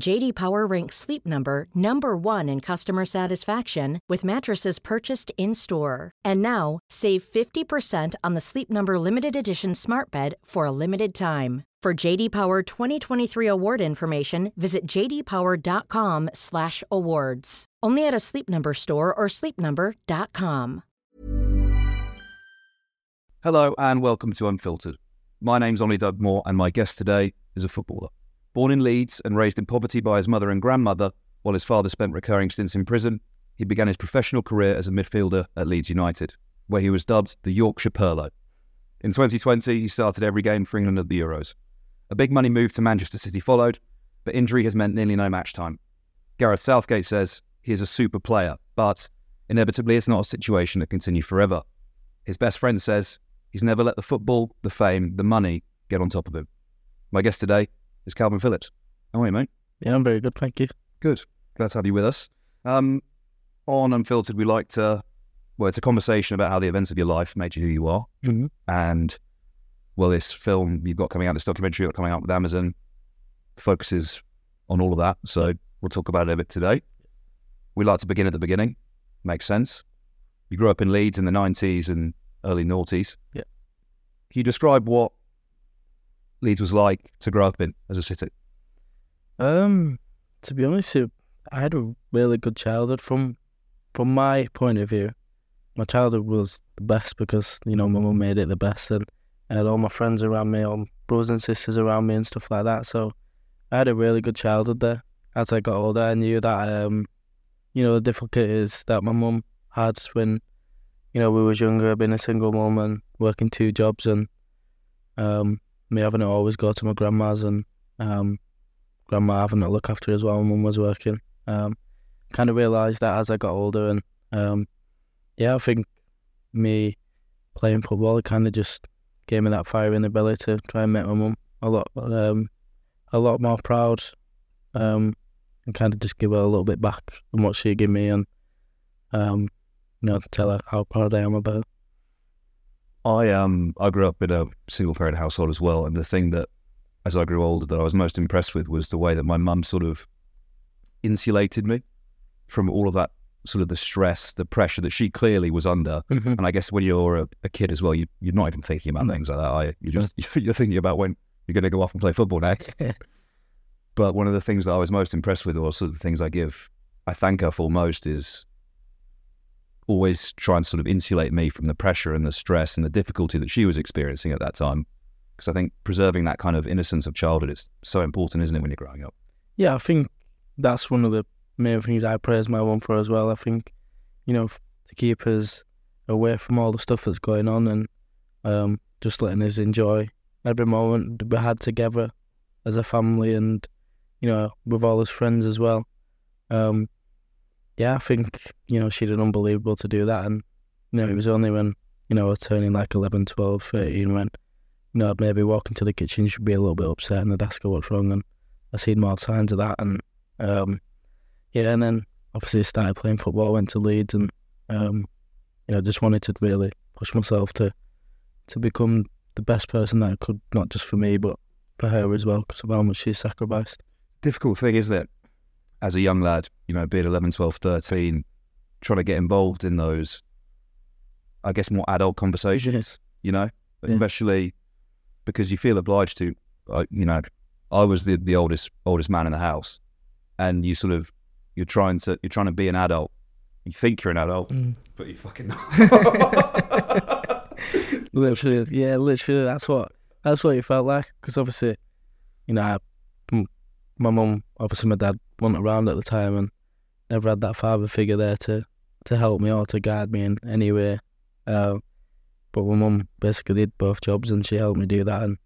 JD Power ranks Sleep Number number 1 in customer satisfaction with mattresses purchased in-store. And now, save 50% on the Sleep Number limited edition Smart Bed for a limited time. For JD Power 2023 award information, visit jdpower.com/awards. Only at a Sleep Number store or sleepnumber.com. Hello and welcome to Unfiltered. My name's Ollie Dugmore and my guest today is a footballer. Born in Leeds and raised in poverty by his mother and grandmother, while his father spent recurring stints in prison, he began his professional career as a midfielder at Leeds United, where he was dubbed the Yorkshire Pirlo. In 2020, he started every game for England at the Euros. A big money move to Manchester City followed, but injury has meant nearly no match time. Gareth Southgate says he is a super player, but inevitably it's not a situation that continue forever. His best friend says he's never let the football, the fame, the money get on top of him. My guest today is Kalvin Phillips. How are you, mate? Yeah, I'm very good, thank you. Good. Glad to have you with us. Um, on Unfiltered, we like to, well, it's a conversation about how the events of your life made you who you are. Mhm. And, well, this film you've got coming out, this documentary you've got coming out with Amazon, focuses on all of that. So we'll talk about it a bit today. We like to begin at the beginning. Makes sense. You grew up in Leeds in the 90s and early noughties. Yeah. Can you describe what Leeds was like to grow up in as a city? Um, to be honest, I had a really good childhood from from my point of view. My childhood was the best because you know my mum made it the best, and I had all my friends around me, all brothers and sisters around me, and stuff like that. So I had a really good childhood there. As I got older, I knew that um, you know, the difficulties that my mum had when you know we was younger, being a single mum and working two jobs, and um, me having to always go to my grandma's and um, grandma having to look after as well. My mum was working. Um, kind of realised that as I got older, and um, yeah, I think me playing football kind of just gave me that fire and ability to try and make my mum a lot, um, a lot more proud, um, and kind of just give her a little bit back from what she gave me, and um, you know, tell her how proud I am about. I um I grew up in a single parent household as well, and the thing that as I grew older that I was most impressed with was the way that my mum sort of insulated me from all of that sort of the stress, the pressure that she clearly was under. Mhm. And I guess when you're a, a kid as well, you, you're not even thinking about No. things like that. Are you? You're just you're thinking about when you're going to go off and play football next. but one of the things that I was most impressed with, or sort of the things I give, I thank her for most, is always try and sort of insulate me from the pressure and the stress and the difficulty that she was experiencing at that time. Because I think preserving that kind of innocence of childhood is so important, isn't it, when you're growing up? Yeah, I think that's one of the main things I praise my mum for as well. I think, you know, to keep us away from all the stuff that's going on and um, just letting us enjoy every moment we had together as a family and, you know, with all his friends as well. Um, yeah, I think, you know, she did unbelievable to do that. And, you know, it was only when, you know, I was turning like 11, 12, 13 when, you know, I'd maybe walk into the kitchen, she'd be a little bit upset and I'd ask her what's wrong. And I seen more signs of that, and um, yeah, and then obviously started playing football. Went to Leeds, and um, you know, just wanted to really push myself to to become the best person that I could, not just for me, but for her as well because of how much she's sacrificed. Difficult thing, isn't it? As a young lad, you know, being 11, 12, 13, trying to get involved in those, I guess, more adult conversations, you know, Yeah. especially because you feel obliged to. Uh, you know, I was the, the oldest oldest man in the house, and you sort of you're trying to you're trying to be an adult. You think you're an adult, Mm. but you fucking not. Literally, yeah, literally. That's what that's what it felt like. Because obviously, you know, I, m- my mum, obviously my dad wasn't around at the time, and never had that father figure there to to help me or to guide me in any way. Uh, but my mum basically did both jobs, and she helped me do that. And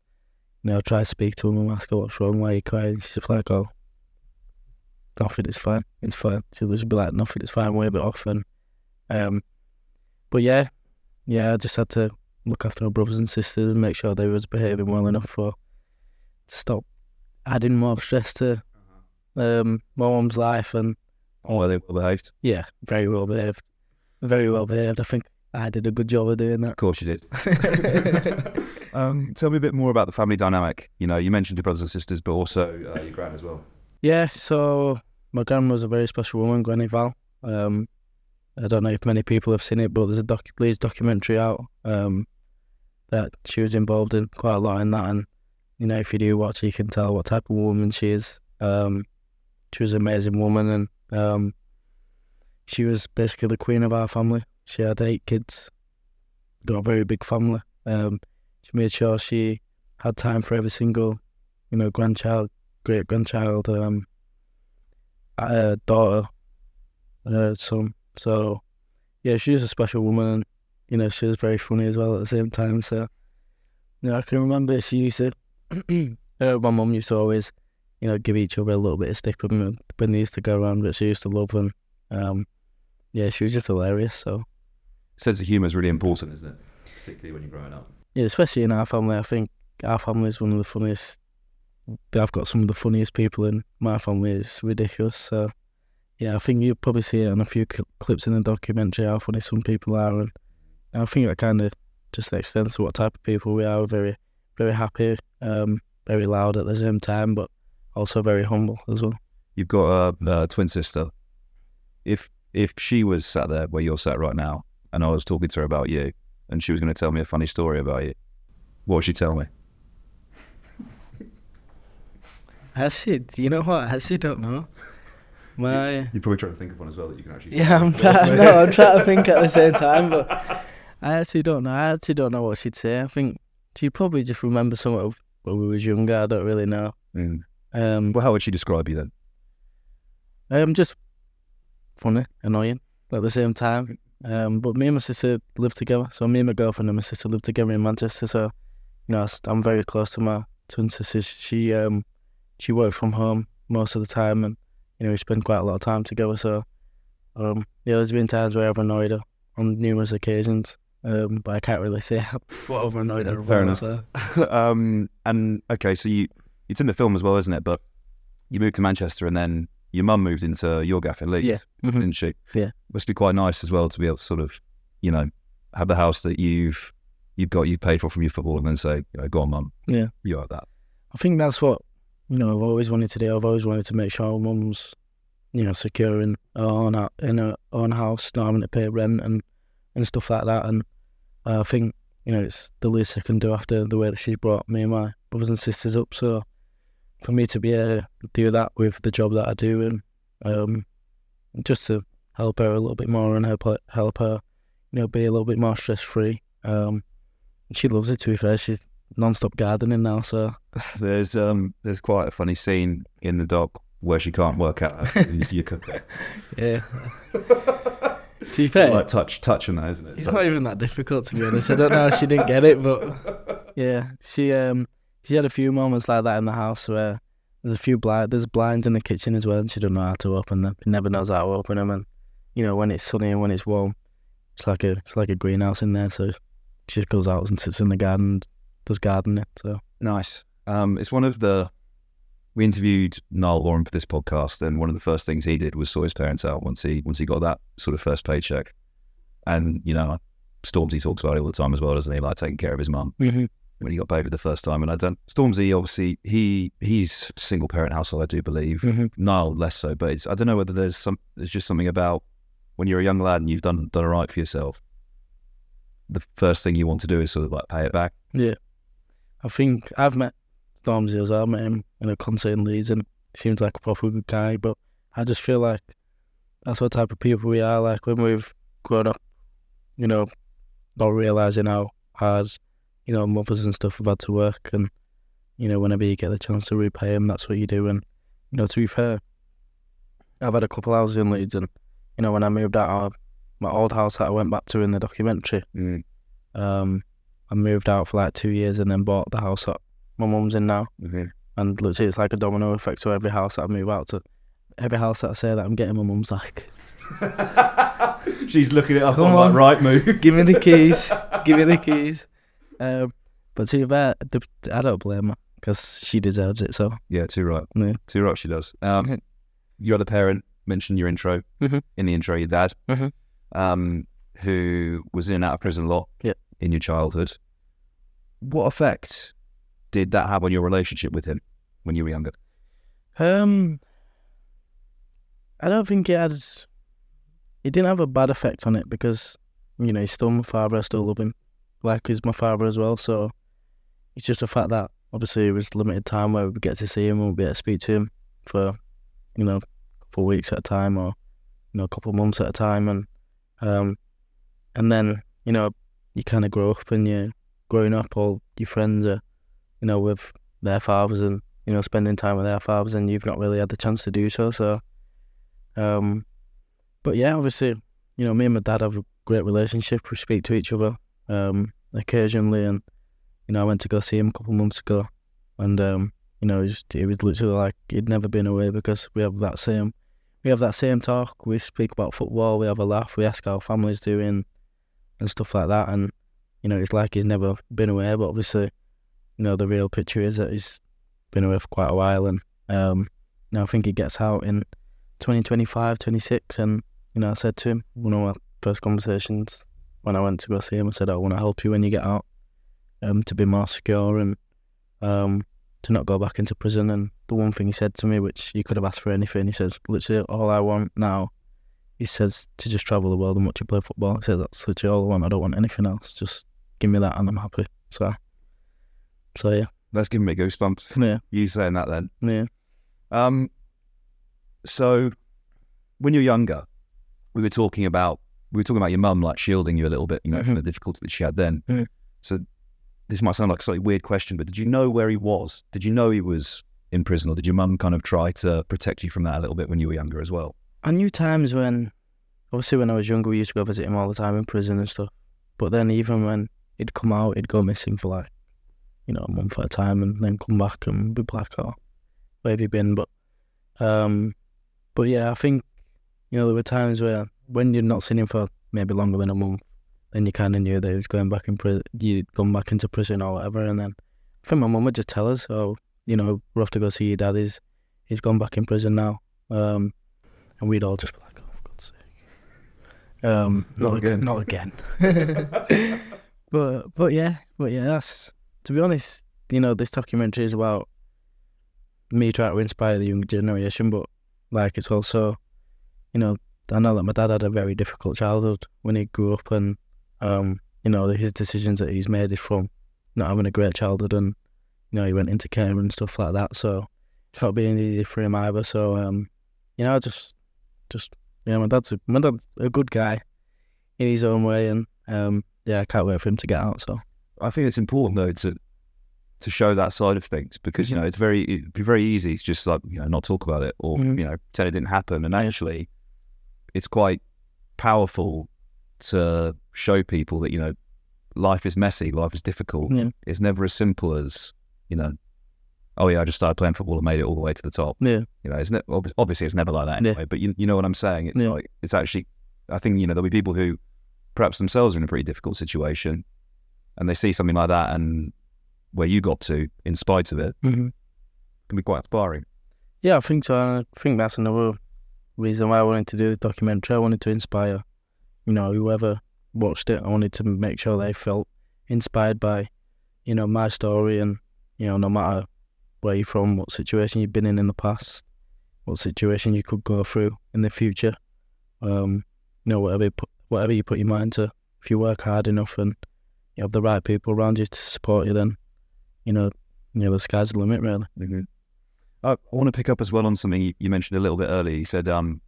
you know, I try to speak to her and ask her what's wrong, why are you crying. She's just like, oh, nothing, it's fine, it's fine. She'll just be like, nothing, it's fine, wave it off. And um, but yeah, yeah, I just had to look after my brothers and sisters and make sure they was behaving well enough for to stop adding more stress to um, my mum's life. And oh, are they well behaved? yeah, very well behaved, very well behaved. I think I did a good job of doing that. Of course you did. um, tell me a bit more about the family dynamic. You know, you mentioned your brothers and sisters, but also uh, your gran as well. Yeah, so my grandma was a very special woman, Granny Val. Um, I don't know if many people have seen it, but there's a doc- Leeds documentary out um, that she was involved in quite a lot in that. And, you know, if you do watch, you can tell what type of woman she is. Um, she was an amazing woman and um, she was basically the queen of our family. She had eight kids, got a very big family. Um, she made sure she had time for every single, you know, grandchild, great grandchild, um, uh, daughter, uh, son. So, yeah, she was a special woman, and you know, she was very funny as well at the same time. So, you know, I can remember she used to, uh, my mum used to always, you know, give each other a little bit of stick when, when they used to go around, but she used to love them. Um, yeah, she was just hilarious. So, Sense of humour is really important, isn't it? Particularly when you're growing up. yeah, especially in our family, I think our family is one of the funniest. I've got some of the funniest people in my family. It's ridiculous. So, yeah, I think you'll probably see it on a few cl- clips in the documentary how funny some people are, and I think that kind of just extends to what type of people we are. We're very, very happy, um, very loud at the same time, but also very humble as well. You've got a, a twin sister. If if she was sat there where you're sat right now, and I was talking to her about you, and she was going to tell me a funny story about you, what would she tell me? I actually, you know what? I actually don't know. My You're probably trying to think of one as well that you can actually. Yeah, I'm trying. no, I'm trying to think at the same time, but I actually don't know. I actually don't know what she'd say. I think she'd probably just remember some of when we was younger. I don't really know. Mm. Um, Well, how would she describe you then? um, just funny, annoying at the same time. Um, but me and my sister live together. So me and my girlfriend and my sister live together in Manchester. So you know, I'm very close to my twin sister. She um, she works from home most of the time, and you know, we spend quite a lot of time together. So um, yeah, there's been times where I've annoyed her on numerous occasions. Um, but I can't really say what I've annoyed her Fair about. enough. So. um, and okay, so you it's in the film as well, isn't it? But you moved to Manchester, and then your mum moved into your gaff in Leeds, Yeah. Mhm. didn't she? Yeah. Must be quite nice as well to be able to sort of, you know, have the house that you've you've got you paid for from your football, and then say, you know, "Go on, mum, Yeah. you have that." I think that's what you know. I've always wanted to do. I've always wanted to make sure my mum's, you know, secure in her own in her own house, not having to pay rent and and stuff like that. And I think you know it's the least I can do after the way that she's brought me and my brothers and sisters up. So for me to be able to do that with the job that I do and um, just to help her a little bit more and help her, help her, you know, be a little bit more stress free. Um, she loves it. To be fair, she's non-stop gardening now, so. There's um there's quite a funny scene in the doc where she can't work out how to use your cooker. Yeah. to be fair, like touch touch on that, isn't it? it's not even that difficult to be honest. I don't know how she didn't get it, but yeah, she um she had a few moments like that in the house where there's a few blind there's blinds in the kitchen as well, and she don't know how to open them. She never knows how to open them, and you know when it's sunny and when it's warm, it's like a it's like a greenhouse in there. So she just goes out and sits in the garden, and does gardening. So Nice. Um, it's one of the. We interviewed Niall Lauren for this podcast, and one of the first things he did was sort his parents out once he once he got that sort of first paycheck. And you know, Stormzy talks about it all the time as well, doesn't he? Like taking care of his mum. mm-hmm. When he got baby the first time. And I don't. Stormzy, obviously, he he's single parent household, I do believe. Mhm. Niall less so, but it's I don't know whether there's some there's just something about when you're a young lad and you've done done all right for yourself. The first thing you want to do is sort of like pay it back. Yeah. I think I've met Stormzy as well. I met him in a concert in Leeds and he seems like a proper good guy. But I just feel like that's what type of people we are. Like when we've grown up, you know, not realising how hard, you know, mothers and stuff have had to work. And, you know, whenever you get the chance to repay them, that's what you do. And, you know, to be fair, I've had a couple of houses in Leeds and, you know, when I moved out of my old house that I went back to in the documentary, um, I moved out for like two years and then bought the house that my mum's in now. And literally, it's like a domino effect. So every house that I move out to, every house that I say that I'm getting, my mum's like, She's looking it up Come on, on. like right move. "Give me the keys, give me the keys." Um, but to be fair, I don't blame her because she deserves it. So yeah, too right. Yeah. Too right. She does. Um, Mhm. your other parent mentioned your intro Mhm. in the intro. Your dad, Mhm. um, who was in and out of prison a lot Yeah. in your childhood. What effect did that have on your relationship with him when you were younger? Um, I don't think it had. It didn't have a bad effect on it because you know he's still my father. I still love him, like he's my father as well. So it's just the fact that obviously it was limited time where we get to see him and we'll be able to speak to him for you know a couple of weeks at a time or you know a couple of months at a time, and um, and then you know you kind of grow up and you're growing up. All your friends are you know with their fathers and you know, spending time with their fathers, and you've not really had the chance to do so. So, um, but yeah, obviously, you know, me and my dad have a great relationship. We speak to each other um, occasionally, and you know, I went to go see him a couple months ago, and um, you know, it was literally like he'd never been away because we have that same, we have that same talk. We speak about football. We have a laugh. We ask how family's doing, and stuff like that. And you know, it's like he's never been away. But obviously, you know, the real picture is that he's been away for quite a while and um you know, I think he gets out in 2025 26 and you know I said to him one of my first conversations when I went to go see him I said I want to help you when you get out um to be more secure and um to not go back into prison. And the one thing he said to me which you could have asked for anything he says literally all I want now he says to just travel the world and watch you play football. He said that's literally all I want. I don't want anything else. Just give me that and I'm happy. So so yeah. That's giving me goosebumps. yeah. You saying that then? yeah. Um, so when you're younger, we were talking about we were talking about your mum like shielding you a little bit, you know, from Mhm. the difficulty that she had then. Mhm. So this might sound like a slightly weird question, but did you know where he was? Did you know he was in prison, or did your mum kind of try to protect you from that a little bit when you were younger as well? I knew times when, obviously, when I was younger, we used to go visit him all the time in prison and stuff. But then, even when he'd come out, he'd go missing for like, you know, a month at a time, and then come back and be like, "Oh, where have you been?" But, um, but yeah, I think, you know, there were times where when you'd not seen him for maybe longer than a month, then you kind of knew that he was going back in prison. You'd gone back into prison or whatever, and then I think my mum would just tell us, "Oh, you know, we're off to go see your dad. He's he's gone back in prison now." Um, and we'd all just be like, "Oh, for God's sake!" Um, Not not again. not again. but but yeah, but yeah, that's to be honest. You know, this documentary is about me trying to inspire the younger generation, but like it's also, you know, I know that my dad had a very difficult childhood when he grew up, and um, you know, his decisions that he's made is from not having a great childhood, and you know, he went into care and stuff like that. So it's not been easy for him either. So um, you know, just just yeah, my dad's a, my dad's a good guy in his own way, and um, yeah, I can't wait for him to get out. So I think it's important though to to show that side of things because you know it's very it'd be very easy to just like you know not talk about it or Mhm. you know pretend it didn't happen and actually it's quite powerful to show people that you know life is messy life is difficult Yeah. it's never as simple as you know oh yeah I just started playing football and made it all the way to the top yeah, you know it's ne- ob- obviously it's never like that Yeah. but you, you know what I'm saying it's Yeah. like it's actually I think you know there'll be people who perhaps themselves are in a pretty difficult situation and they see something like that and where you got to in spite of it hmm can be quite inspiring yeah, I think so. I think that's another reason why I wanted to do the documentary. I wanted to inspire, you know, whoever watched it. I wanted to make sure they felt inspired by, you know, my story and, you know, no matter where you're from, what situation you've been in in the past, what situation you could go through in the future, um, you know, whatever you put, whatever you put your mind to, if you work hard enough and you have the right people around you to support you, then, you know, you know, the sky's the limit, really. Mm-hmm. I, I want to pick up as well on something you, mentioned a little bit earlier. You said um,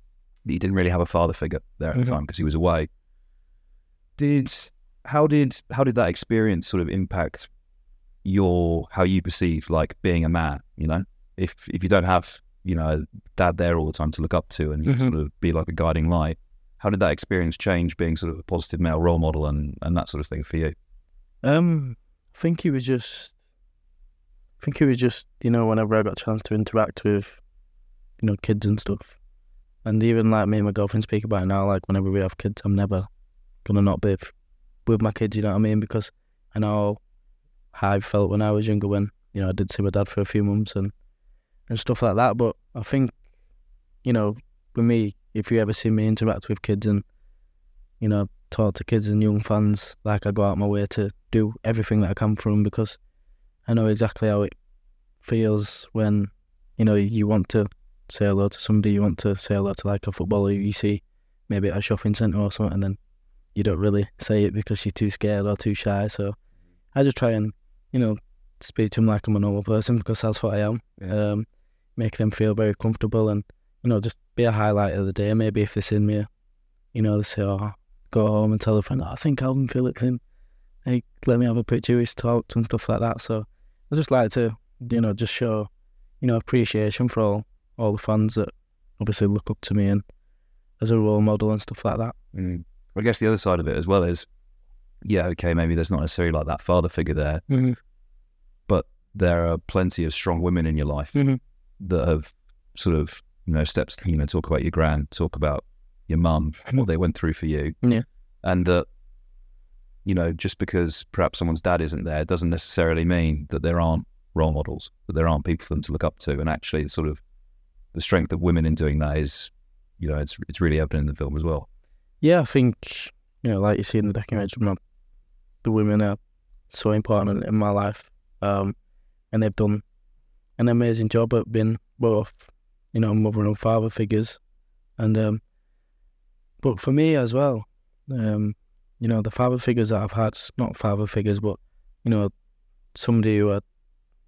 that you didn't really have a father figure there at Mhm. the time because he was away. Did how did how did that experience sort of impact your how you perceive like being a man? You know, if if you don't have you know dad there all the time to look up to and Mhm. sort of be like a guiding light, how did that experience change being sort of a positive male role model and and that sort of thing for you? Um, I think he was just, I think it was just, you know, whenever I got a chance to interact with, you know, kids and stuff, and even like me and my girlfriend speak about it now, like whenever we have kids, I'm never gonna not be with, with my kids, you know what I mean? Because I know how I felt when I was younger, when you know I did see my dad for a few months and and stuff like that. But I think, you know, for me, if you ever see me interact with kids and you know, talk to kids and young fans like I go out my way to do everything that I can for them because I know exactly how it feels when, you know, you want to say hello to somebody, you want to say hello to like a footballer you see maybe at a shopping centre or something and then you don't really say it because you're too scared or too shy. So I just try and, you know, speak to them like I'm a normal person because that's what I am. Yeah. Um, make them feel very comfortable and, you know, just be a highlight of the day. Maybe if they see me, you know, they say, oh, go home and tell a friend, oh, I think Kalvin Phillips in. Hey, let me have a picture. He's talked and stuff like that. So I just like to, you know, just show, you know, appreciation for all all the fans that obviously look up to me and as a role model and stuff like that. Mm. I guess the other side of it as well is, yeah, okay, maybe there's not necessarily like that father figure there, Mm-hmm. but there are plenty of strong women in your life Mhm. that have sort of, you know, steps, you know, talk about your grand, talk about your mum, what they went through for you. Yeah. And that, you know, just because perhaps someone's dad isn't there doesn't necessarily mean that there aren't role models, that there aren't people for them to look up to. And actually, sort of the strength of women in doing that is, you know, it's it's really evident in the film as well. Yeah, I think, you know, like you see in the documentary, my, the women are so important in my life. Um, and they've done an amazing job at being both, you know, mother and father figures. And, um, but for me as well, um, you know, the father figures that I've had, not father figures, but, you know, somebody who, are,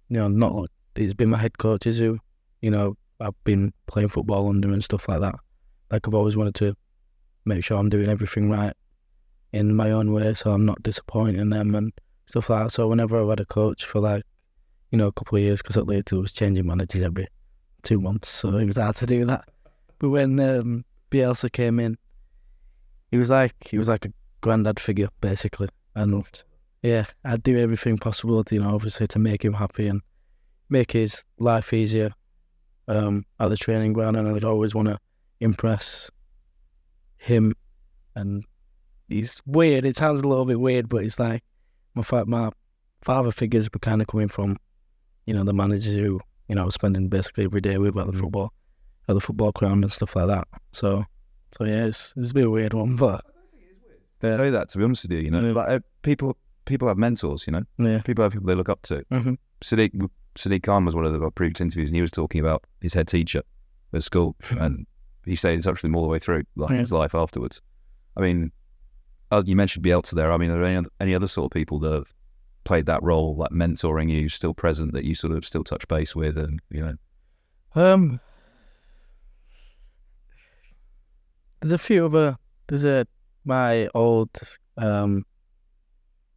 you know, not, it's been my head coaches who, you know, I've been playing football under and stuff like that. Like I've always wanted to make sure I'm doing everything right in my own way so I'm not disappointing them and stuff like that. So whenever I've had a coach for like, you know, a couple of years, because at later it was changing managers every two months, so it was hard to do that. But when um, Bielsa came in, he was like he was like a granddad figure basically, and yeah, I'd do everything possible, you know, obviously to make him happy and make his life easier um, at the training ground, and I'd always want to impress him. And he's weird. It sounds a little bit weird, but it's like my fa- my father figures were kind of coming from, you know, the managers who you know I was spending basically every day with at the football, at the football ground and stuff like that. So, so yeah, it's it's a bit of a weird one, but I say that to be honest with you, you know, Yeah. like uh, people people have mentors, you know, yeah, people have people they look up to. Mhm. Sadiq Sadiq Khan was one of the previous interviews, and he was talking about his head teacher at school, and he stayed in touch with him all the way through like Yeah. his life afterwards. I mean, uh, you mentioned Bielsa there. I mean, are there any other, any other sort of people that have played that role, like mentoring you, still present, that you sort of still touch base with, and you know, Um, there's a few other. There's a my old um,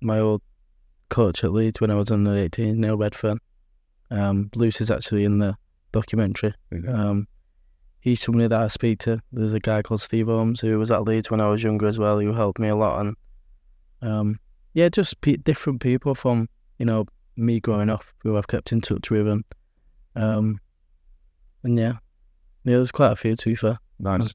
my old coach at Leeds when I was under eighteen, Neil Redfern. Um, is actually in the documentary. Um, he's somebody that I speak to. There's a guy called Steve Holmes who was at Leeds when I was younger as well, who helped me a lot. And um, yeah, just pe- different people from you know me growing up who I've kept in touch with, and um, and yeah, yeah, there's quite a few to be fair. nice.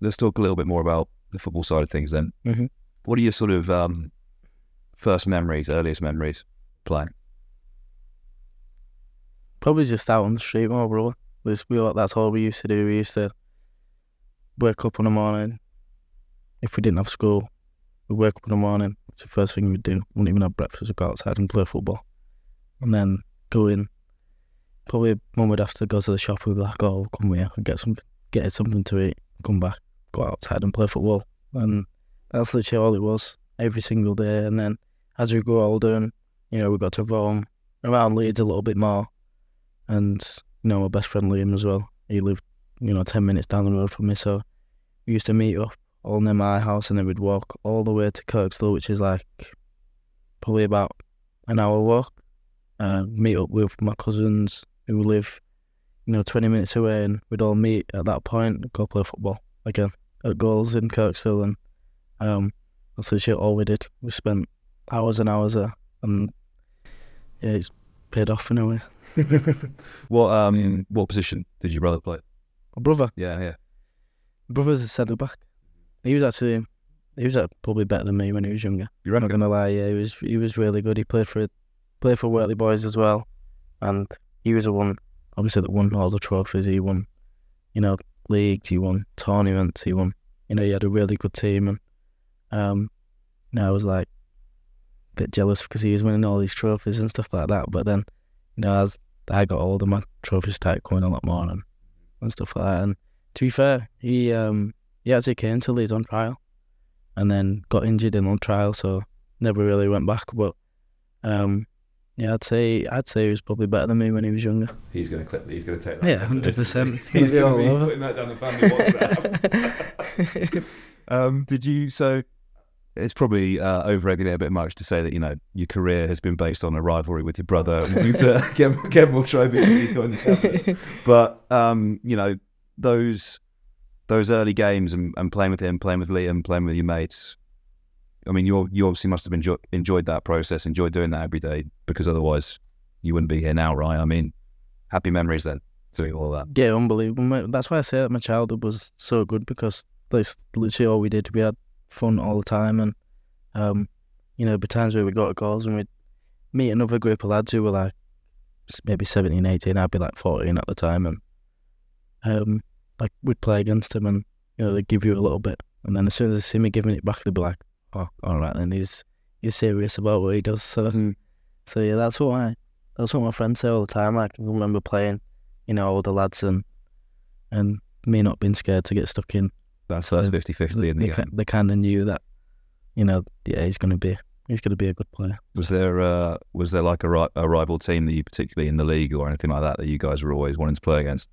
Let's talk a little bit more about the football side of things then. Mhm. What are your sort of um, first memories, earliest memories playing? Probably just out on the street more, bro. This, we, that's all we used to do. We used to wake up in the morning. If we didn't have school, we'd wake up in the morning. It's the first thing we'd do. We wouldn't even have breakfast. We'd go outside and play football. And then go in. Probably mum would have to go to the shop. We'd be like, oh, come here and get some, get something to eat. Come back, go outside and play football. And that's literally all it was every single day. And then as we grew older and, you know, we got to roam around Leeds a little bit more. And, you know, my best friend Liam as well. He lived, you know, 10 minutes down the road from me. So we used to meet up all near my house and then we'd walk all the way to Kirkstall, which is like probably about an hour walk. Uh, meet up with my cousins who live, you know, 20 minutes away and we'd all meet at that point and go play football again at goals in Kirkstall. And um, that's literally all we did. We spent hours and hours there and yeah, it's paid off in a way. What um, what position did your brother play? My brother, Yeah, yeah. my brother's a centre back. He was actually, he was uh, probably better than me when he was younger. You I'm not gonna lie, yeah, he was he was really good. He played for played for Wortley Boys as well, and he was the one obviously that won all the trophies. He won, you know, leagues. He won tournaments. He won. You know, he had a really good team, and um, know, I was like a bit jealous because he was winning all these trophies and stuff like that. But then, you know, as I got older, my trophies started going a lot more and, and stuff like that. And to be fair, he um he actually came to Leeds on trial, and then got injured in on trial, so never really went back. But um, yeah, I'd say I'd say he was probably better than me when he was younger. He's going to clip. He's going to take that. Yeah, 100%. He's gonna be all to be over. putting that down the family WhatsApp. um, did you? So it's probably uh, over-egging it a bit much to say that you know your career has been based on a rivalry with your brother to get, get more trophies than he's got in the cabinet. But um, you know those those early games and, and playing with him, playing with Liam, playing with your mates. I mean, you you obviously must have enjoy, enjoyed that process, enjoyed doing that every day, because otherwise you wouldn't be here now, right? I mean, happy memories then doing all that. Yeah, unbelievable. That's why I say that my childhood was so good because that's literally all we did. We had fun all the time, and um, you know, there'd times where we got goals and we'd meet another group of lads who were like maybe 17, 18. I'd be like 14 at the time, and um, like we'd play against them, and you know, they'd give you a little bit, and then as soon as they see me giving it back, they'd be like, "Oh, all right," and he's he's serious about what he does. So, so yeah, that's what I that's what my friends say all the time. Like, I can remember playing, you know, all the lads and and me not being scared to get stuck in. That's that's 50 50 in the they, they kind of knew that, you know, yeah, he's gonna be he's gonna be a good player. Was there uh, was there like a, ri- a rival team that you particularly in the league or anything like that that you guys were always wanting to play against?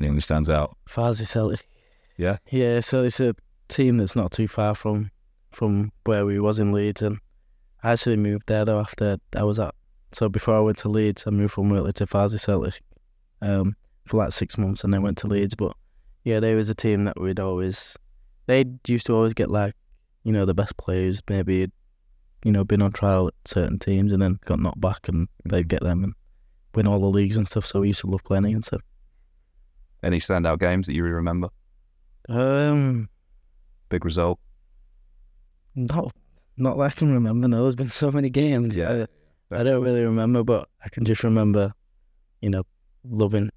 Anyone who stands out? Farsley Celtic. Yeah? Yeah, so it's a team that's not too far from from where we was in Leeds, and I actually moved there though after I was at. So before I went to Leeds, I moved from Whitley to Farsley Celtic, um, for like six months, and then went to Leeds. But yeah, they was a team that we'd always they used to always get like you know the best players maybe you know been on trial at certain teams and then got knocked back, and they'd get them and win all the leagues and stuff. So we used to love playing against them. Any standout games that you really remember? Um, Big result? Not, not that I can remember. No, there's been so many games. Yeah. I, I don't really remember, but I can just remember, you know, loving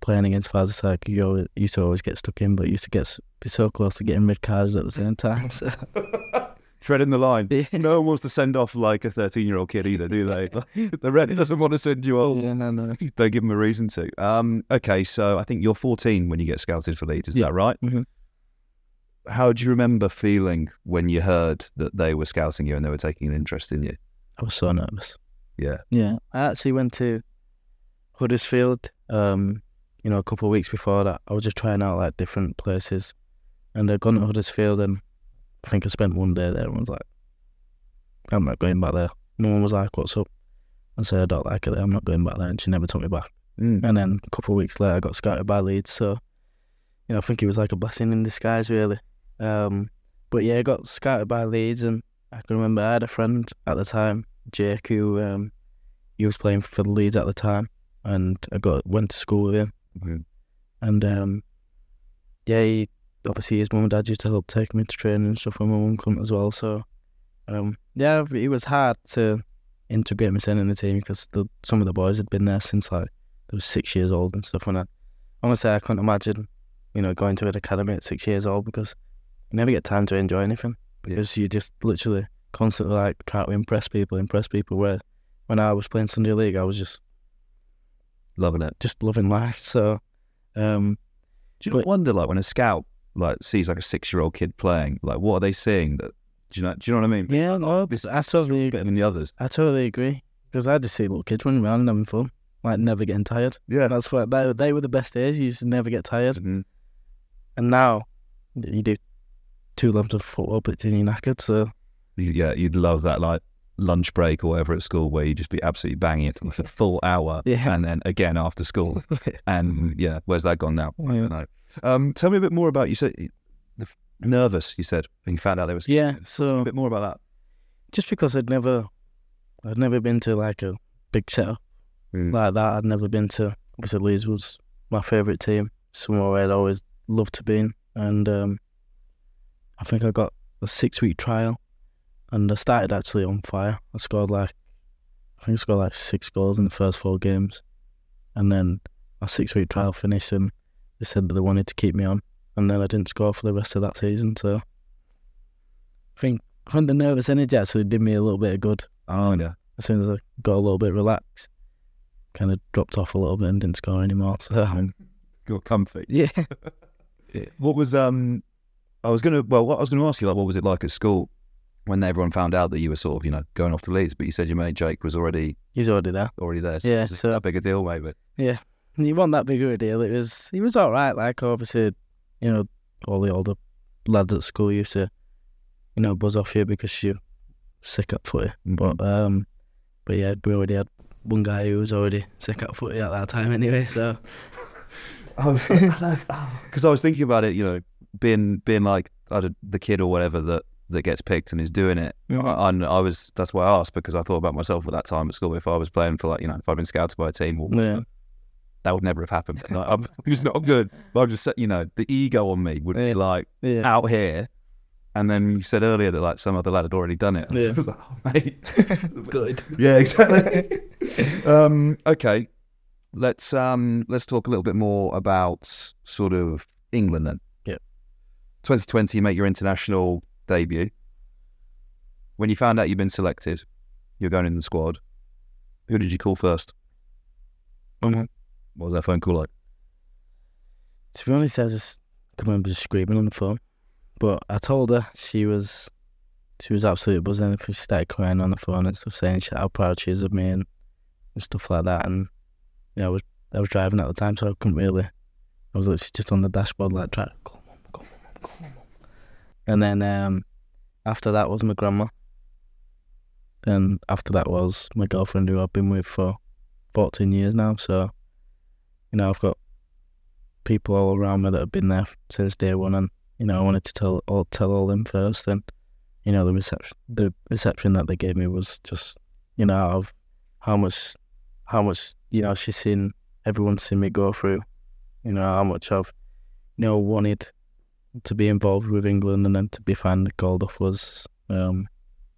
playing against Faz, it's like you always, used to always get stuck in, but used to get be so close to getting mid cards at the same time. So Treading the line. Yeah. No one wants to send off like a 13 year old kid either, do they? the red doesn't want to send you off. yeah, no, no. Don't give them a reason to. Um, okay, so I think you're 14 when you get scouted for Leeds, is Yeah. that right? Mhm. How do you remember feeling when you heard that they were scouting you and they were taking an interest in you? I was so nervous. Yeah. Yeah, I actually went to Huddersfield. Um, you know, a couple of weeks before that, I was just trying out like different places, and I'd gone to Huddersfield, and I think I spent one day there. and was like, "I'm not going back there." No one was like, "What's up?" I said, "I don't like it. there. I'm not going back there," and she never took me back. Mm. And then a couple of weeks later, I got scouted by Leeds. So, you know, I think it was like a blessing in disguise, really. Um, but yeah, I got scouted by Leeds, and I can remember I had a friend at the time, Jake, who um, he was playing for Leeds at the time, and I got went to school with him, Mhm. and um, yeah, he, obviously his mum and dad used to help take me to training and stuff when my mum couldn't as well. So, um, yeah, it was hard to integrate myself in the team because the, some of the boys had been there since like they were six years old and stuff. And I honestly, I couldn't imagine, you know, going to an academy at six years old because never get time to enjoy anything because you just literally constantly like trying to impress people, impress people. Where when I was playing Sunday League, I was just Loving it. just loving life. So, um, Do you not But- wonder, like, when a scout like sees like a six year old kid playing, like, what are they seeing? That do you know? Do you know what I mean? yeah, no, This- I totally, Better than the others. I totally agree because I just see little kids running around and having fun, like never getting tired. Yeah. That's what they, they were the best days. You used to never get tired. Mhm. And now you do two laps of football, but you're knackered. So Yeah, you'd love that, like lunch break or whatever at school, where you'd just be absolutely banging it for a full hour, Yeah. and then again after school. And yeah, where's that gone now? I don't know. Um, tell me a bit more about you said nervous. You said when you found out there was yeah, So a bit more about that. just because I'd never, I'd never been to like a big setup Mm. like that. I'd never been to. Obviously, Leeds was my favourite team, somewhere I'd always loved to be in, and um, I think I got a six week trial, and I started actually on fire. I scored like, I think I scored like six goals in the first four games, and then my six week trial finished, and they said that they wanted to keep me on, and then I didn't score for the rest of that season. So I think I think the nervous energy actually did me a little bit of good. Oh yeah. As soon as I got a little bit relaxed, kind of dropped off a little bit and didn't score anymore. So Got comfy. yeah, What was um? I was gonna well, what I was gonna ask you like, what was it like at school when everyone found out that you were sort of you know going off to Leeds? But you said your mate Jake was already he's already there. already there. So Yeah, it was so- that big a deal, maybe. Yeah, he wasn't that big of a deal. It was he was all right. Like obviously, you know, all the older lads at school used to, you know, buzz off you because you're sick at footy. But um, but yeah, we already had one guy who was already sick at footy at that time anyway. So because I was thinking about it, you know, being being like the kid or whatever that that gets picked and is doing it. And I was that's why I asked because I thought about myself at that time at school. If I was playing for like you know, if I'd been scouted by a team, well, yeah, that would never have happened. Like, I'm, it was not good. But I'm just you know, the ego on me would Yeah. be like yeah, out here. And then you said earlier that like some other lad had already done it. Yeah. Like, oh, mate. good. Yeah, exactly. um, okay, let's um, let's talk a little bit more about sort of England then. Yep. 2020, you make your international debut. When you found out you'd been selected, you're going in the squad. Who did you call first? Mhm. What was that phone call like? To be honest, I just can remember just screaming on the phone. But I told her she was she was absolutely buzzing if she started crying on the phone and stuff, saying how proud she is of me and, and stuff like that. And you know, I was I was driving at the time, so I couldn't really. I was literally just on the dashboard, like trying to And then um, after that was my grandma. And after that was my girlfriend, who I've been with for fourteen years now. So, you know, I've got people all around me that have been there since day one, and you know, I wanted to tell all tell all them first, and you know, the reception the reception that they gave me was just, you know, of how much how much you know she's seen everyone seen me go through, you know, how much I've you know wanted to be involved with England, and then to be finally called off was um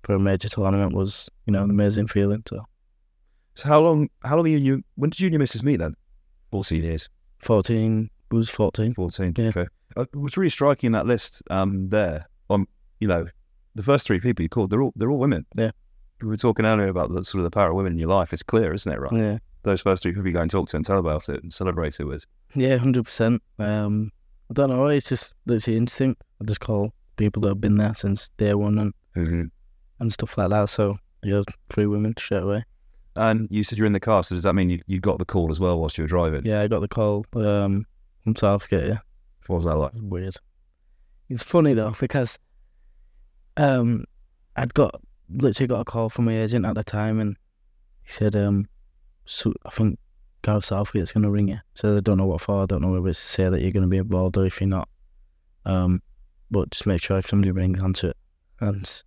for a major tournament was you know an amazing feeling. So So how long? How long are you? When did you and your missus meet then? Fourteen years. 14, was 14. 14. Yeah. Okay. Uh, what's really striking in that list um, there, on you know, the first three people you called, they're all they're all women. Yeah. We were talking earlier about the sort of the power of women in your life. It's clear, isn't it? Right. Yeah. Those first three people you go and talk to and tell about it and celebrate it with. Yeah, hundred percent. Um, I don't know. It's just literally instinct. I just call people that have been there since day one and, Mm-hmm. and stuff like that. So yeah, three women straight away. And you said you're in the car, so does that mean you, you got the call as well whilst you were driving? Yeah, I got the call um, from Southgate. Yeah, What was that like? weird. It's funny though because um, I'd got literally got a call from my agent at the time, and he said, um, so I think Gareth Southgate's going to ring you. So I don't know what for. I don't know whether it's to say that you're going to be involved or if you're not. Um, but just make sure if somebody rings, answer it. And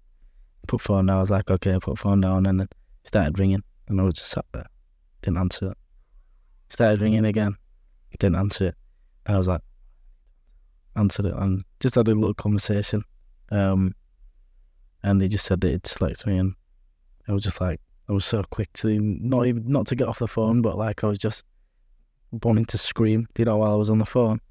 put phone down. I was like, okay, I put phone down, and then started ringing, and I was just sat there, didn't answer it. Started ringing again, didn't answer it. And I was like, answered it, and just had a little conversation. Um, and he just said that he'd select me, and I was just like, I was so quick to not even not to get off the phone, mm. but like I was just wanting to scream, you know, while I was on the phone.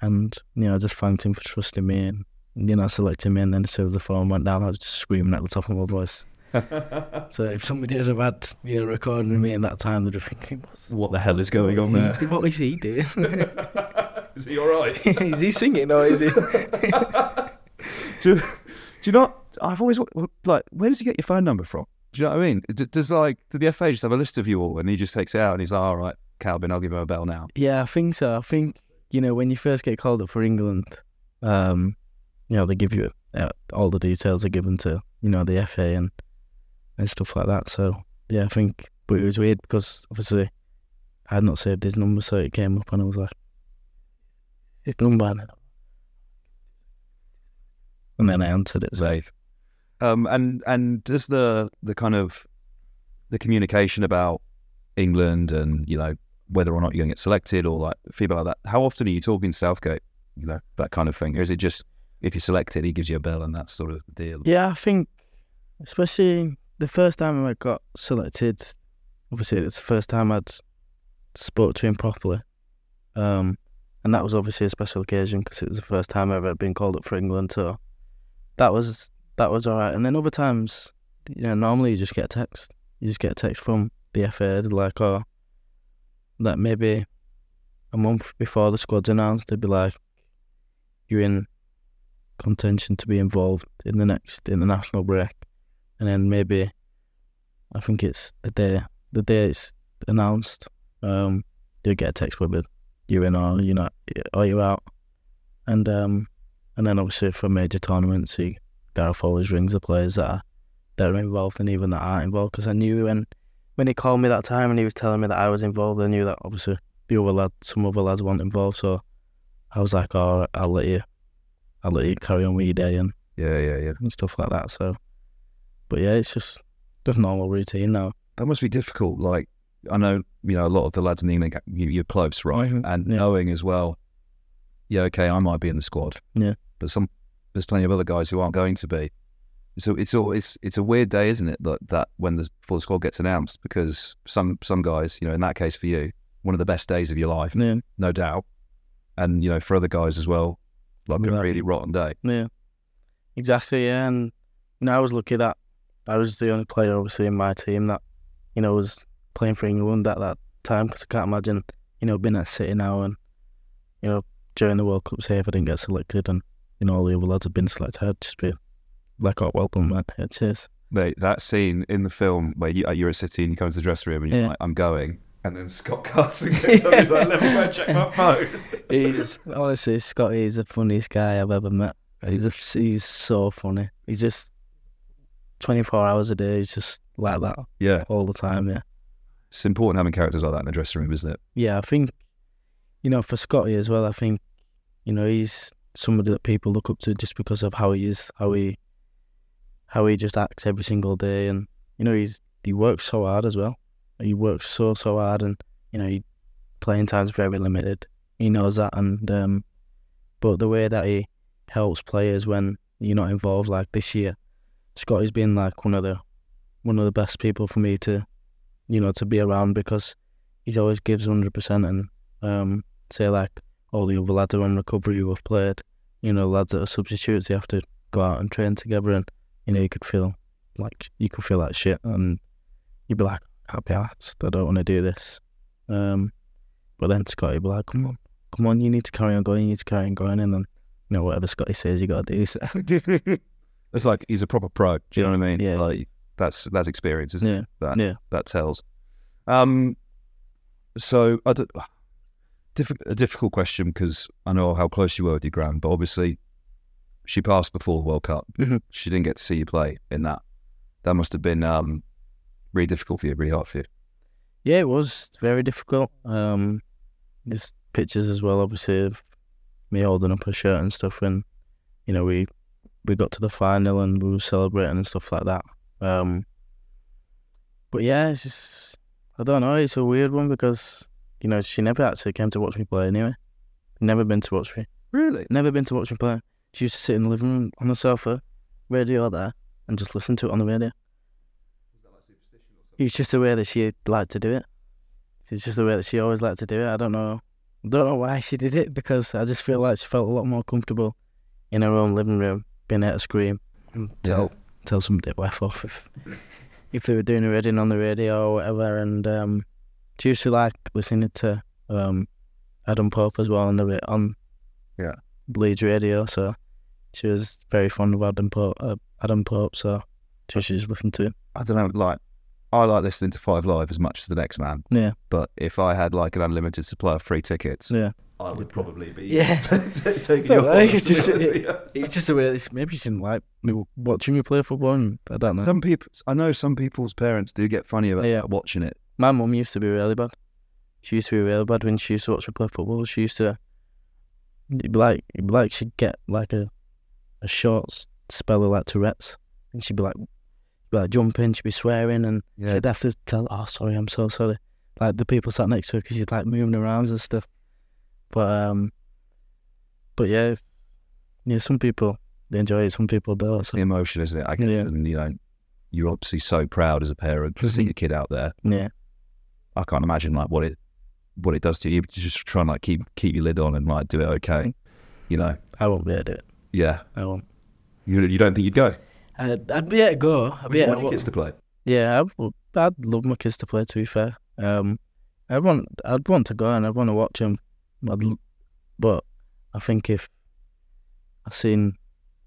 And you know, I just thanked him for trusting me, and you know, selecting me. And then as soon as the phone went down, I was just screaming at the top of my voice. so if somebody had have had you know recording me in that time, they'd have thinking, What the hell is going on there? what is he doing? Is he all right? is he singing or is he? do, do you not? I've always like, where does he get your phone number from? Do you know what I mean? Does like, the FA just have a list of you all, and he just takes it out, and he's like, all right, Kalvin, I'll give him a bell now. Yeah, I think so. I think you know when you first get called up for England, um, you know they give you uh, all the details are given to you know the FA and and stuff like that. So yeah, I think, but it was weird because obviously I had not saved his number, so it came up and I was like, his number, and then, I answered it. Safe. Um, and and does the the kind of the communication about England and you know whether or not you're going to get selected or like feedback like that. How often are you talking to Southgate? You know that kind of thing, or is it just if you're selected, he gives you a bell and that's sort of deal? Yeah, I think, especially the first time I got selected, obviously it's the first time I'd spoke to him properly, um, and that was obviously a special occasion because it was the first time ever had been called up for England. So that was that was all right. And then other times, you know, normally you just get a text. You just get a text from the FA, like, oh, that maybe a month before the squad's announced, they'd be like, you're in contention to be involved in the next international break, and then maybe I think it's the day the day it's announced, um, you'll get a text with you're in or you're not, or you're out, and um, and then obviously for major tournaments, he Gareth always rings the players that are that are involved and even that aren't involved because I knew when when he called me that time and he was telling me that I was involved, I knew that obviously the other lad, some other lads weren't involved, so I was like, oh, I'll let you, I'll let you carry on with your day and Yeah, yeah, yeah. and stuff like that. So, but yeah, it's just just normal routine now. That must be difficult. Like I know, you know, a lot of the lads in the England, you, you're close, right? Mhm. And Yeah. knowing as well, yeah, okay, I might be in the squad, Yeah. but some there's plenty of other guys who aren't going to be. So it's all it's it's a weird day, isn't it? That that when the the squad gets announced, because some some guys, you know, in that case for you, one of the best days of your life, Yeah, no doubt, and you know, for other guys as well, like a Yeah. really rotten day. yeah, exactly. Yeah, and you know, I was lucky that I was the only player, obviously, in my team that you know was playing for England at that time. Because I can't imagine, you know, being at City now and you know during the World Cup, say if I didn't get selected and you know all the other lads have been selected, I'd just be like, oh, welcome, man. Yeah, cheers. Mate, that scene in the film where you, you're at City and you come to the dressing room and you're Yeah. like, I'm going. And then Scott Carson gets up and he's like, let me go check my phone. He's honestly Scotty is the funniest guy I've ever met. He's a, he's so funny. He just twenty four hours a day. He's just like that Yeah. all the time. Yeah, It's important having characters like that in the dressing room, isn't it? yeah. I think you know for Scotty as well. I think you know he's somebody that people look up to just because of how he is, how he how he just acts every single day, and you know he's he works so hard as well. He works so so hard, and you know he playing time's very limited. He knows that, and um, but the way that he helps players when you're not involved, like this year, Scotty's been like one of the one of the best people for me to, you know, to be around because he always gives hundred percent, and um, say like all the other lads are on recovery who have played, you know, lads that are substitutes, they have to go out and train together, and you know, you could feel like you could feel that shit, and you'd be like, happy ass, I don't want to do this. Um, but then Scotty would be like, come on, come on, you need to carry on going, you need to carry on going, and then you know whatever Scotty says, you got to do. So. It's like he's a proper pro. Do you know what I mean? Yeah. Like that's that's experience, isn't Yeah. it? That Yeah. that tells. Um. So I d- diff- a difficult question because I know how close you were with your grand, but obviously she passed before the World Cup. Mhm. She didn't get to see you play in that. That must have been um really difficult for you, really hard for you. Yeah, it was very difficult. Um, there's pictures as well, obviously, of me holding up her shirt and stuff. And you know, we we got to the final and we were celebrating and stuff like that. Um, but yeah, it's just I don't know. It's a weird one because you know she never actually came to watch me play anyway. Never been to watch me. Really? Never been to watch me play. She used to sit in the living room on the sofa, radio there, and just listen to it on the radio. It's just the way that she liked to do it. It's just the way that she always liked to do it. I don't know. I don't know why she did it because I just feel like she felt a lot more comfortable in her own living room, being able to scream and tell tell somebody to f off if if they were doing a reading on the radio or whatever. And um, she used to like listening to um, Adam Pope as well on the ra- on Yeah. Leeds radio. So she was very fond of Adam Pope. Uh, Adam Pope. So she just listened to him. I don't know. Like I like listening to Five Live as much as the next man. Yeah. But if I had like an unlimited supply of free tickets, Yeah. I would probably be Yeah. taking No, your I just- to be honest with you. It's just a way. Maybe she didn't like me watching me play football. And I don't know. Some people, I know some people's parents do get funny about Yeah. watching it. My mum used to be really bad. She used to be really bad when she used to watch me play football. She used to, like, like she'd get like a, a short spell of like Tourette's, and she'd be like, be like jumping, she'd be swearing, and Yeah. she'd have to tell, oh sorry, I'm so sorry, like the people sat next to her because she'd like moving around and stuff. But um, but yeah, yeah, some people they enjoy it, some people don't. It's the emotion, isn't it? I guess. Yeah. You know, you're obviously so proud as a parent to see Mhm. your kid out there. yeah, I can't imagine like what it what it does to you. You just try and like keep keep your lid on and like do it okay. You know, I won't be able to do it. yeah. I won't. You you don't think you'd go? I'd, I'd be able to go. I'd Would be you want your kids to play? Yeah, I would, I'd love my kids to play. To be fair, um, I want I'd want to go and I'd want to watch them. I'd, but I think if I seen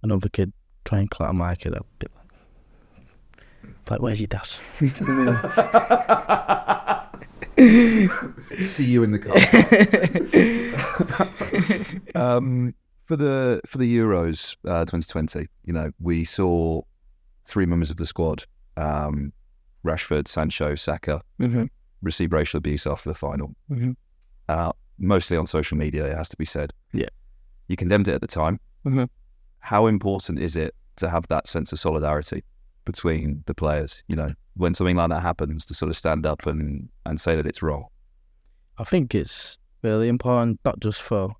another kid try and clap my kid, I'd be like, like "Where's your dad?" See you in the car. um, for the for the Euros uh, 2020, you know, we saw three members of the squad: um, Rashford, Sancho, Saka, Mhm. receive racial abuse after the final. Mhm. Uh, mostly on social media, it has to be said. Yeah. you condemned it at the time. Mhm. How important is it to have that sense of solidarity between the players? You know, when something like that happens, to sort of stand up and and say that it's wrong. I think it's really important, not just for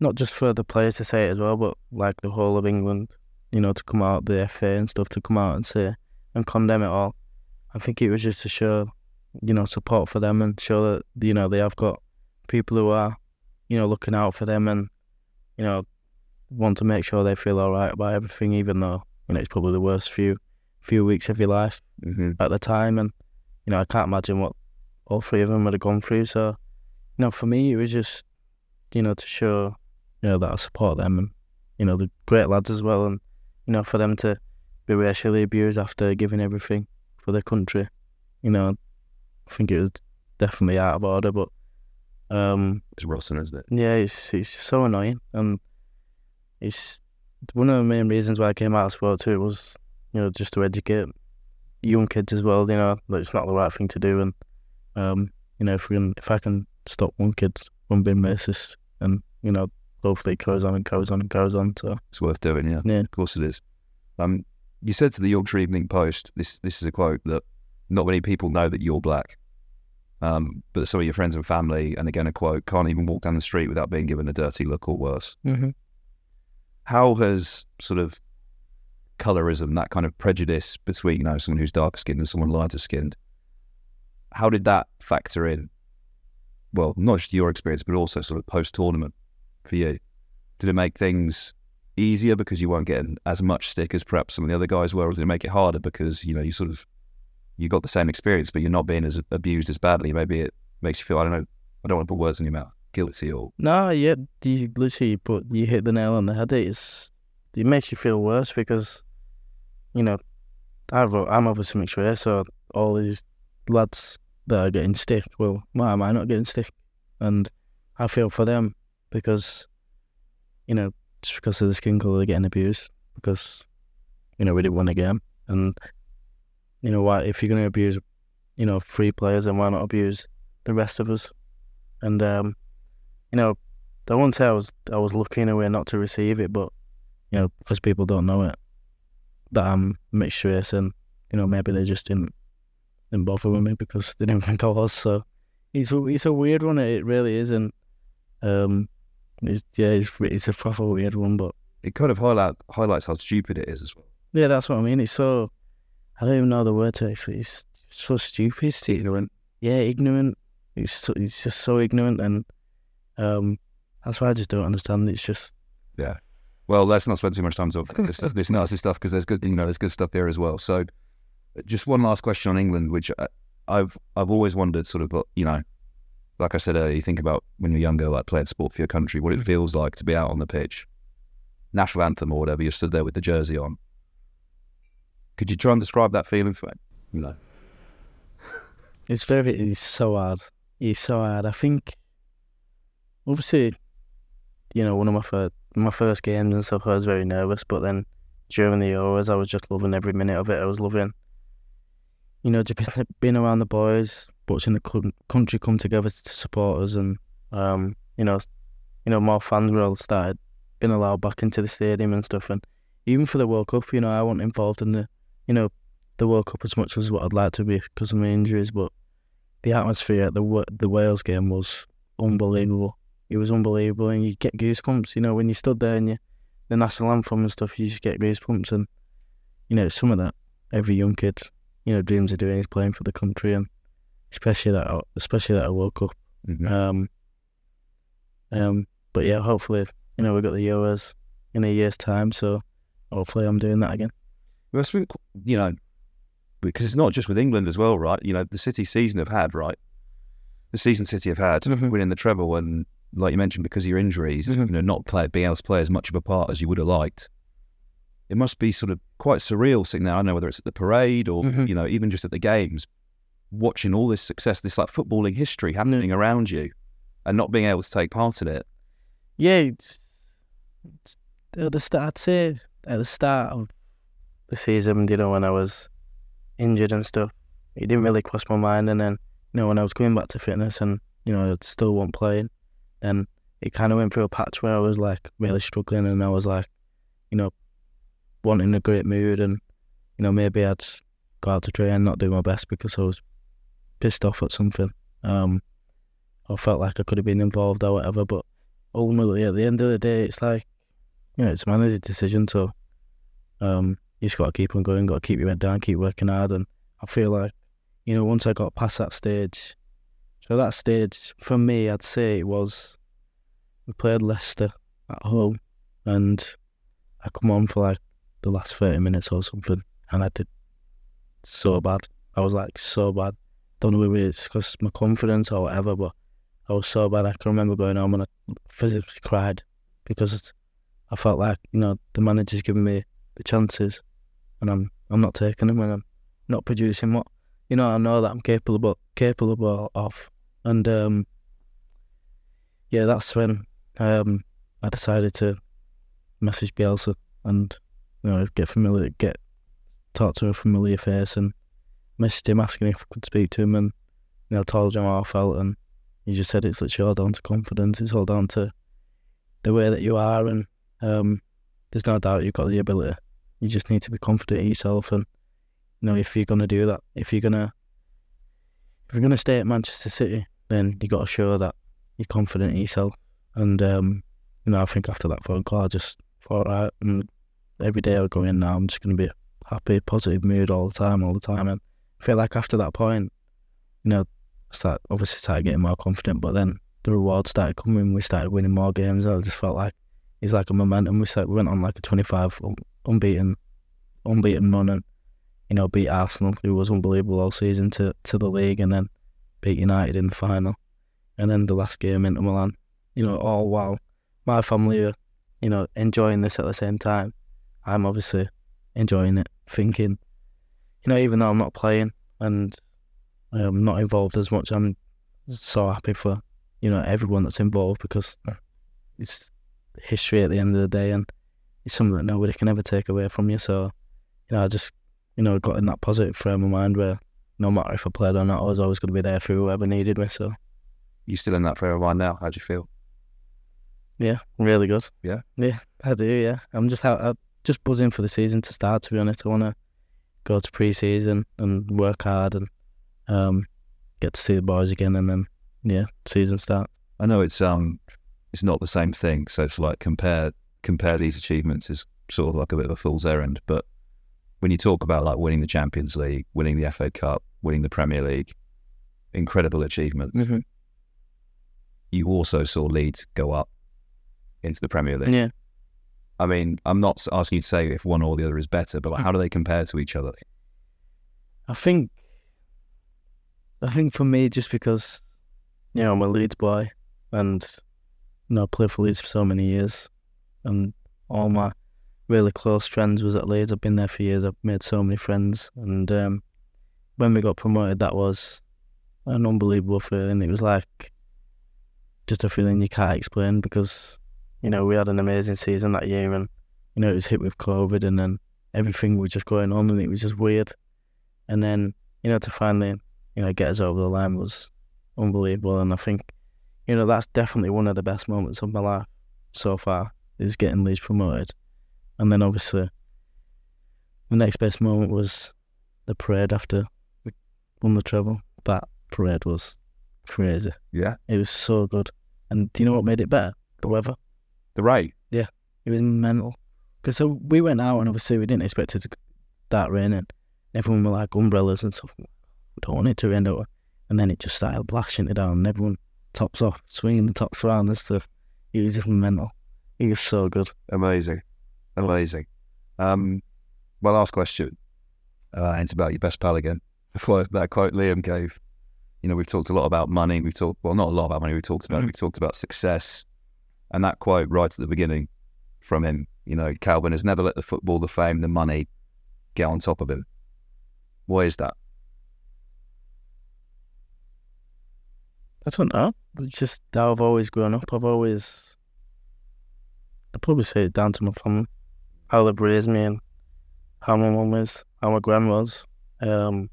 not just for the players to say it as well, but like the whole of England, you know, to come out the FA and stuff to come out and say and condemn it all. I think it was just to show, you know, support for them and show that you know they have got people who are, you know, looking out for them and you know want to make sure they feel all right about everything, even though you know it's probably the worst few few weeks of your life Mm-hmm. at the time, and you know I can't imagine what all three of them would have gone through. So, you know, for me, it was just you know to show you know that I support them, and you know the great lads as well, and you know for them to be racially abused after giving everything for their country, you know, I think it was definitely out of order, but um, It's rotten, isn't it? yeah, it's it's so annoying, and it's one of the main reasons why I came out of sport too was you know just to educate young kids as well. You know that it's not the right thing to do, and um, you know if we can, if I can stop one kid from being racist, and you know hopefully it goes on and goes on and goes on. So It's worth doing, yeah. Yeah. Of course it is. Um, you said to the Yorkshire Evening Post, this this is a quote that not many people know that you're black. Um, but some of your friends and family, and again a quote, can't even walk down the street without being given a dirty look or worse. mm-hmm. How has sort of colorism, that kind of prejudice between you know someone who's darker skinned and someone lighter skinned, how did that factor in well, not just your experience, but also sort of post tournament for you? Did it make things easier because you weren't getting as much stick as perhaps some of the other guys were, or did it make it harder because you know you sort of you got the same experience, but you're not being as abused as badly? Maybe it makes you feel I don't know. I don't want to put words in your mouth. Guilty or No, yeah, you literally put you hit the nail on the head. It's it makes you feel worse because you know I've, I'm obviously mixed race, so all these lads that are getting stick, well, why am I not getting stick? And I feel for them because you know just because of the skin colour they're getting abused because you know we didn't win a game and you know why if you're going to abuse you know free players then why not abuse the rest of us and um you know I won't say I was I was lucky in a way not to receive it but you know because people don't know it that I'm mixed race and you know maybe they just didn't didn't bother with me because they didn't think I was so it's a, it's a weird one it really is and um it's, yeah, it's, it's a proper weird one, but it kind of highlight highlights how stupid it is as well. Yeah, that's what I mean. It's so I don't even know the word to it. It's so stupid. It's ignorant. Yeah, ignorant. It's so, it's just so ignorant, and um, that's why I just don't understand. It's just yeah. Well, let's not spend too much time talking this, this nasty stuff because there's good, you know, there's good stuff here as well. So, just one last question on England, which I, I've I've always wondered, sort of, you know, like I said earlier, you think about when you're younger, like playing sport for your country, what it mm. feels like to be out on the pitch, national anthem or whatever, you're stood there with the jersey on. Could you try and describe that feeling for me? No. It's very, it's so hard. It's so hard. I think, obviously, you know, one of my first, my first games and stuff, I was very nervous, but then during the Euros, I was just loving every minute of it. I was loving, you know, just being around the boys, watching the country come together to support us, and um, you know, you know, more fans were all started being allowed back into the stadium and stuff. And even for the World Cup, you know, I wasn't involved in the, you know, the World Cup as much as what I'd like to be because of my injuries. But the atmosphere at the the Wales game was unbelievable. It was unbelievable, and you get goosebumps. You know, when you stood there and you the national anthem and stuff, you just get goosebumps. And you know, some of that every young kid, you know, dreams of doing is playing for the country and especially that especially that World Cup. Mm-hmm. Um, um, but yeah, hopefully, you know, we've got the Euros in a year's time, so hopefully, I'm doing that again. Well, you know, because it's not just with England as well, right? You know, the City season have had, right? The season City have had, mm-hmm. winning the treble, and like you mentioned, because of your injuries, mm-hmm. you know, not play, being able to play as much of a part as you would have liked. It must be sort of quite surreal sitting there. I don't know whether it's at the parade or mm-hmm. you know even just at the games, watching all this success, this like footballing history happening around you, and not being able to take part in it. Yeah, it's, it's at the start. I'd say at the start of the season, you know, when I was injured and stuff, it didn't really cross my mind. And then, you know, when I was going back to fitness and you know, I still wasn't playing, then it kind of went through a patch where I was like really struggling, and I was like, you know, wanting a great mood, and you know, maybe I'd go out to train and not do my best because I was pissed off at something. Um, I felt like I could have been involved or whatever. But ultimately, at the end of the day, it's like, you know, it's a manager's decision. So um, you just got to keep on going, got to keep your head down, keep working hard. And I feel like, you know, once I got past that stage, so that stage for me, I'd say it was we played Leicester at home, and I come on for like the last thirty minutes or something, and I did so bad. I was like so bad don't know whether it's because my confidence or whatever, but I was so bad. I can remember going home and I physically cried because I felt like you know the manager's giving me the chances, and I'm I'm not taking them, and I'm not producing what you know I know that I'm capable capable of, and um, yeah, that's when um, I decided to message Bielsa and you know get familiar, get talk to a familiar face, and missed him asking if I could speak to him, and you know, told him how I felt, and he just said it's literally all down to confidence. It's all down to the way that you are, and um, there's no doubt you've got the ability. You just need to be confident in yourself, and you know, if you're gonna do that, if you're gonna if you're gonna stay at Manchester City, then you got to show that you're confident in yourself. And um, you know, I think after that phone call, I just thought, right, and every day I go in now, I'm just gonna be happy, positive mood all the time, all the time, and feel like after that point, you know, start obviously started getting more confident. But then the rewards started coming. We started winning more games. I just felt like it's like a momentum. We started, we went on like a 25 unbeaten, unbeaten run, and you know beat Arsenal, who was unbelievable all season, to to the league, and then beat United in the final, and then the last game into Milan. You know, all while my family are, you know, enjoying this at the same time. I'm obviously enjoying it, thinking, you know, even though I'm not playing and I'm not involved as much, I'm so happy for, you know, everyone that's involved because it's history at the end of the day and it's something that nobody can ever take away from you. So, you know, I just, you know, got in that positive frame of mind where no matter if I played or not, I was always going to be there for whoever needed me. So, You still in that frame of mind now? How do you feel? yeah, really good. Yeah? Yeah, I do. Yeah, I'm just out, I'm just buzzing for the season to start. To be honest, I want to go to pre-season and work hard and um, get to see the boys again, and then yeah, season start. I know it's um it's not the same thing, so it's like compare compare these achievements is sort of like a bit of a fool's errand. But when you talk about like winning the Champions League, winning the FA Cup, winning the Premier League, incredible achievement. Mm-hmm. You also saw Leeds go up into the Premier League. Yeah, I mean, I'm not asking you to say if one or the other is better, but like, how do they compare to each other? I think, I think for me, just because you know I'm a Leeds boy, and you know I played for Leeds for so many years, and all my really close friends was at Leeds. I've been there for years. I've made so many friends, and um, when we got promoted, that was an unbelievable feeling. It was like just a feeling you can't explain because you know we had an amazing season that year, and you know it was hit with COVID, and then everything was just going on, and it was just weird. And then you know to finally you know get us over the line was unbelievable, and I think you know that's definitely one of the best moments of my life so far is getting Leeds promoted, and then obviously the next best moment was the parade after we won the treble. That parade was crazy. Yeah, It was so good, and do you know what made it better? The weather. the rain. Yeah. It was mental. Because so we went out and obviously we didn't expect it to start raining. Everyone were like umbrellas and stuff. We don't want it to rain, don't? And then it just started blashing it down and everyone tops off, swinging the tops around and stuff. It was just mental. It was so good. Amazing, amazing. Um, my last question, uh, and it's about your best pal again. Before that quote Liam gave, you know, we've talked a lot about money. We've talked, well, not a lot about money. We talked about, Mhm. we talked about success, and that quote right at the beginning from him. You know, Kalvin has never let the football, the fame, the money get on top of him. Why is that? I don't know. It's just how I've always grown up. I've always, I'd probably say it down to my family, how they've raised me and how my mum is, how my gran was. Um,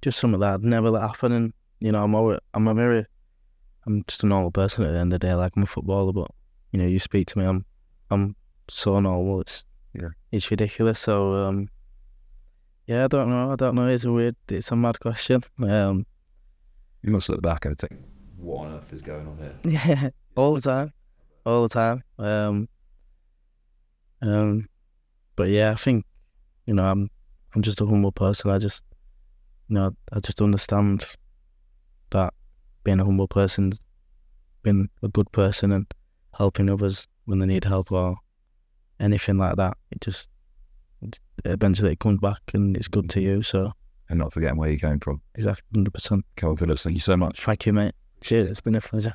just something that I'd never let happen. And, you know, I'm always, I'm a very, I'm just a normal person at the end of the day. Like I'm a footballer, but, you know, you speak to me, I'm, I'm so normal. It's, Yeah. it's ridiculous. So, um, yeah, I don't know. I don't know. It's a weird, it's a mad question. Um, You must look back and think, what on earth is going on here? Yeah, all the time, all the time. Um, um, but yeah, I think you know I'm I'm just a humble person. I just you know I just understand that being a humble person, being a good person, and helping others when they need help or anything like that. It just eventually it comes back and it's good to you. So And not forgetting where you came from. exactly hundred percent. Kalvin Phillips, thank you so much. Thank you, mate. Cheers. It's been a pleasure.